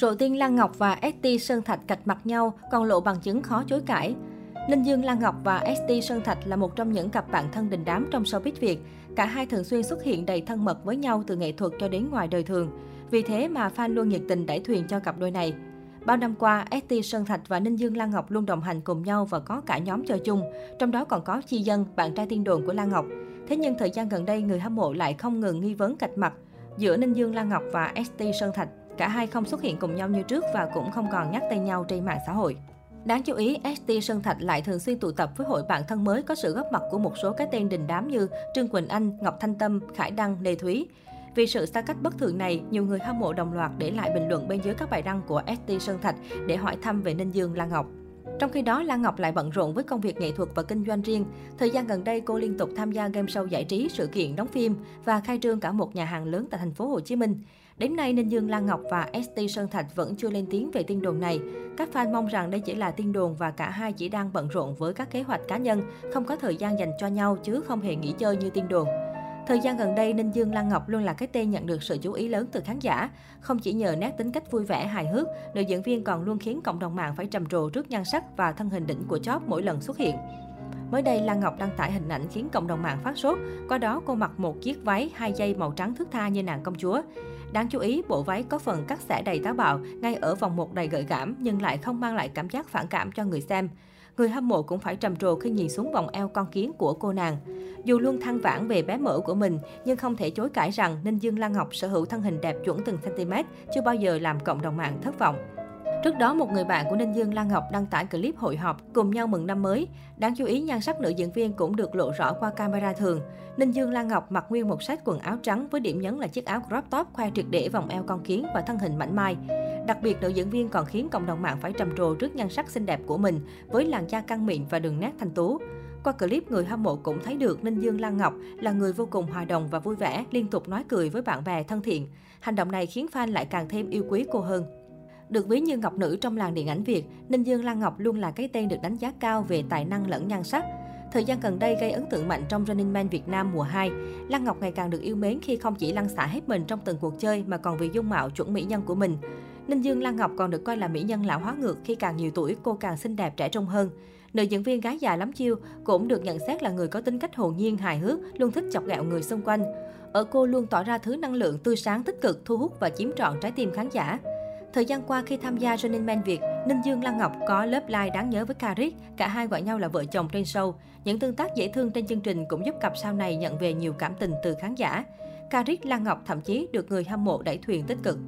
Rộ tiên Lan Ngọc và ST Sơn Thạch cạch mặt nhau, còn lộ bằng chứng khó chối cãi. Ninh Dương Lan Ngọc và ST Sơn Thạch là một trong những cặp bạn thân đình đám trong showbiz Việt. Cả hai thường xuyên xuất hiện đầy thân mật với nhau từ nghệ thuật cho đến ngoài đời thường. Vì thế mà fan luôn nhiệt tình đẩy thuyền cho cặp đôi này. Bao năm qua, ST Sơn Thạch và Ninh Dương Lan Ngọc luôn đồng hành cùng nhau và có cả nhóm chơi chung, trong đó còn có Chi Dân, bạn trai tiên đồn của Lan Ngọc. Thế nhưng thời gian gần đây, người hâm mộ lại không ngừng nghi vấn cạch mặt giữa Ninh Dương Lan Ngọc và ST Sơn Thạch. Cả hai không xuất hiện cùng nhau như trước và cũng không còn nhắc tên nhau trên mạng xã hội. Đáng chú ý, ST Sơn Thạch lại thường xuyên tụ tập với hội bạn thân mới có sự góp mặt của một số cái tên đình đám như Trương Quỳnh Anh, Ngọc Thanh Tâm, Khải Đăng, Lê Thúy. Vì sự xa cách bất thường này, nhiều người hâm mộ đồng loạt để lại bình luận bên dưới các bài đăng của ST Sơn Thạch để hỏi thăm về Ninh Dương Lan Ngọc. Trong khi đó, Lan Ngọc lại bận rộn với công việc nghệ thuật và kinh doanh riêng. Thời gian gần đây, cô liên tục tham gia game show giải trí, sự kiện, đóng phim và khai trương cả một nhà hàng lớn tại thành phố Hồ Chí Minh. Đến nay, Ninh Dương Lan Ngọc và ST Sơn Thạch vẫn chưa lên tiếng về tin đồn này. Các fan mong rằng đây chỉ là tin đồn và cả hai chỉ đang bận rộn với các kế hoạch cá nhân, không có thời gian dành cho nhau chứ không hề nghỉ chơi như tin đồn. Thời gian gần đây, Ninh Dương Lan Ngọc luôn là cái tên nhận được sự chú ý lớn từ khán giả. Không chỉ nhờ nét tính cách vui vẻ, hài hước, nữ diễn viên còn luôn khiến cộng đồng mạng phải trầm trồ trước nhan sắc và thân hình đỉnh của chóp mỗi lần xuất hiện. Mới đây, Lan Ngọc đăng tải hình ảnh khiến cộng đồng mạng phát sốt. Qua đó, cô mặc một chiếc váy hai dây màu trắng thước tha như nàng công chúa. Đáng chú ý, bộ váy có phần cắt xẻ đầy táo bạo, ngay ở vòng một đầy gợi cảm nhưng lại không mang lại cảm giác phản cảm cho người xem. Người hâm mộ cũng phải trầm trồ khi nhìn xuống vòng eo con kiến của cô nàng. Dù luôn than vãn về bé mỡ của mình, nhưng không thể chối cãi rằng Ninh Dương Lan Ngọc sở hữu thân hình đẹp chuẩn từng cm, chưa bao giờ làm cộng đồng mạng thất vọng. Trước đó, một người bạn của Ninh Dương Lan Ngọc đăng tải clip hội họp cùng nhau mừng năm mới. Đáng chú ý, nhan sắc nữ diễn viên cũng được lộ rõ qua camera thường. Ninh Dương Lan Ngọc mặc nguyên một set quần áo trắng với điểm nhấn là chiếc áo crop top khoe triệt để vòng eo con kiến và thân hình mảnh mai. Đặc biệt, nữ diễn viên còn khiến cộng đồng mạng phải trầm trồ trước nhan sắc xinh đẹp của mình với làn da căng mịn và đường nét thanh tú. Qua clip, người hâm mộ cũng thấy được Ninh Dương Lan Ngọc là người vô cùng hòa đồng và vui vẻ, liên tục nói cười với bạn bè thân thiện. Hành động này khiến fan lại càng thêm yêu quý cô hơn. Được ví như ngọc nữ trong làng điện ảnh Việt, Ninh Dương Lan Ngọc luôn là cái tên được đánh giá cao về tài năng lẫn nhan sắc. Thời gian gần đây gây ấn tượng mạnh trong Running Man Việt Nam mùa 2, Lan Ngọc ngày càng được yêu mến khi không chỉ lăn xả hết mình trong từng cuộc chơi mà còn vì dung mạo chuẩn mỹ nhân của mình. Ninh Dương Lan Ngọc còn được coi là mỹ nhân lão hóa ngược khi càng nhiều tuổi cô càng xinh đẹp trẻ trung hơn. Nữ diễn viên gái già lắm chiêu cũng được nhận xét là người có tính cách hồn nhiên, hài hước, luôn thích chọc ghẹo người xung quanh. Ở cô luôn tỏ ra thứ năng lượng tươi sáng tích cực, thu hút và chiếm trọn trái tim khán giả. Thời gian qua khi tham gia Running Man Việt, Ninh Dương Lan Ngọc có lớp like đáng nhớ với Karik, cả hai gọi nhau là vợ chồng trên show. Những tương tác dễ thương trên chương trình cũng giúp cặp sao này nhận về nhiều cảm tình từ khán giả. Karik Lan Ngọc thậm chí được người hâm mộ đẩy thuyền tích cực.